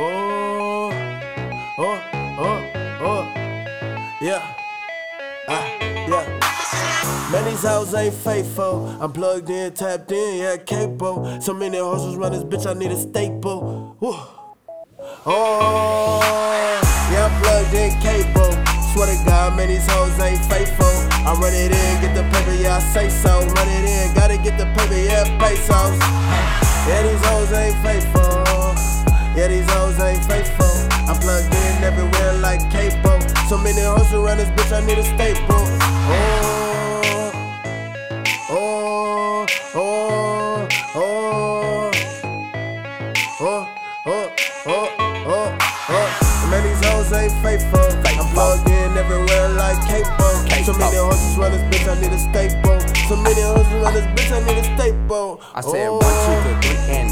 Oh, oh, oh, oh, yeah, ah, yeah. Man, hoes ain't faithful. I'm plugged in, tapped in, yeah, capable. So many horses run this bitch, I need a staple. Woo. Oh, yeah, I'm plugged in, cable. Swear to God, man, hoes ain't faithful. I run it in, get the paper, yeah, I say so. Run it in, gotta get the paper, yeah, pesos. Yeah, these hoes ain't faithful. Yeah, these hoes ain't faithful. I'm plugged in everywhere like capo. So many hoes around this bitch, I need a staple. Oh, oh, oh, oh, oh, oh, oh, oh, oh. Man, these hoes ain't faithful. I'm plugged in everywhere like capo. So many horses around this bitch, I need a staple. So many horses around this bitch, I need a staple. I said one the three and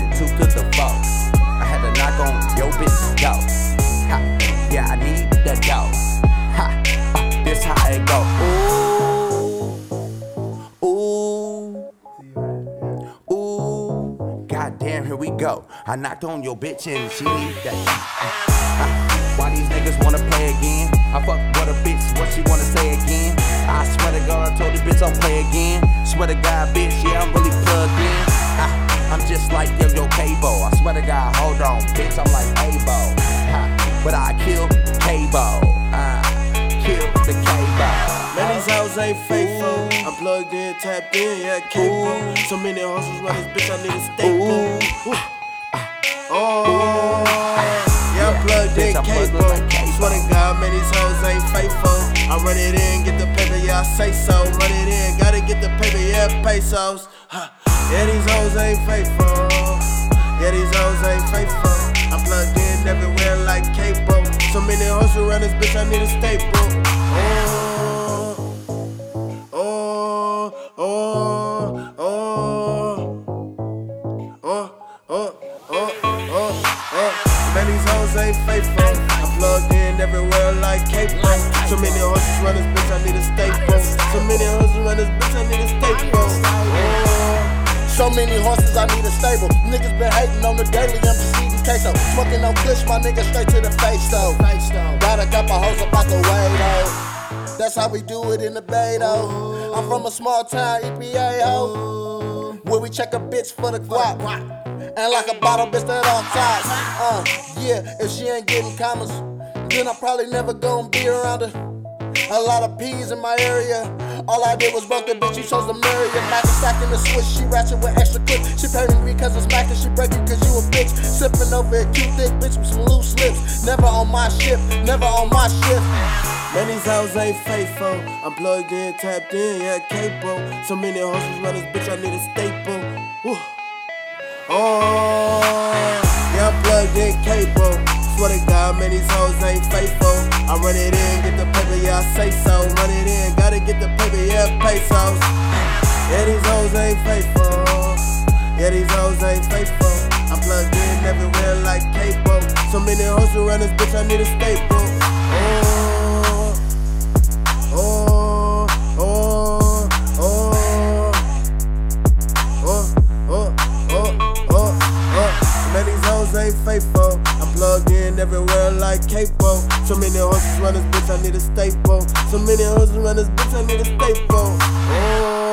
Goddamn, here we go. I knocked on your bitch and she need that. Why these niggas wanna play again? I fuck with a bitch, what she wanna say again? I swear to God, I told the bitch I'll play again. Swear to God, bitch, yeah, I'm really plugged in. Ah, I'm just like yo yo cable. I swear to God, hold on, bitch, I'm like Abo. But I kill cable. Hoes ain't faithful. I'm plugged in, tapped in, yeah, capable. So many horses run this bitch, I need a staple. Ooh. Ah. Oh, yeah, I'm plugged in, Bitch, I'm plugged in capable. Swear to God, man, these hoes ain't faithful. I run it in, get the paper, yeah, I say so. Run it in, gotta get the paper, yeah, pesos. Huh. Yeah, these hoes ain't faithful. Yeah, these hoes ain't faithful. I'm plugged in everywhere like capo. So many hoes around this bitch, I need a staple. Oh, oh, oh, oh. Man, these hoes ain't faithful. I'm plugged in everywhere like capo. So many horses run this bitch, I need a staple. So many horses run this bitch, I need a staple. So many horses, I need a stable. Niggas been hating on the daily, I'm just eating queso. Smoking on kush, my nigga straight to the face though. Right, I got couple hoes up out the way though. That's how we do it in the Bay though. I'm from a small town, EPA ho. Where we check a bitch for the guap. And like a bottle bitch that on top. Uh, yeah, if she ain't getting commas, then I probably never gonna be around her. A lot of peas in my area. All I did was broke the bitch, you chose to marry her. Mac stacking the switch, she ratchet with extra clips. She pay me because it's Mac and she break it cause you a bitch. Sipping over a cute thick bitch with some loose lips. Never on my ship, never on my shift. Man, these hoes ain't faithful. I'm plugged in, tapped in, yeah, capo. So many horses run this bitch, I need a staple. Woo. Oh, yeah, I'm plugged in, capo. Swear to God, man, these hoes ain't faithful. I run it in, get the paper, yeah, I say so. Run it in, gotta get the paper, yeah, pesos. Yeah, these hoes ain't faithful. Yeah, these hoes ain't faithful. I'm plugged in everywhere like capo. So many hoes around this bitch, I need a staple. Oh, Man, these hoes ain't faithful. I'm plugged in everywhere like capo. So many horses run this bitch, I need a staple. So many horses run this bitch, I need a staple. Oh.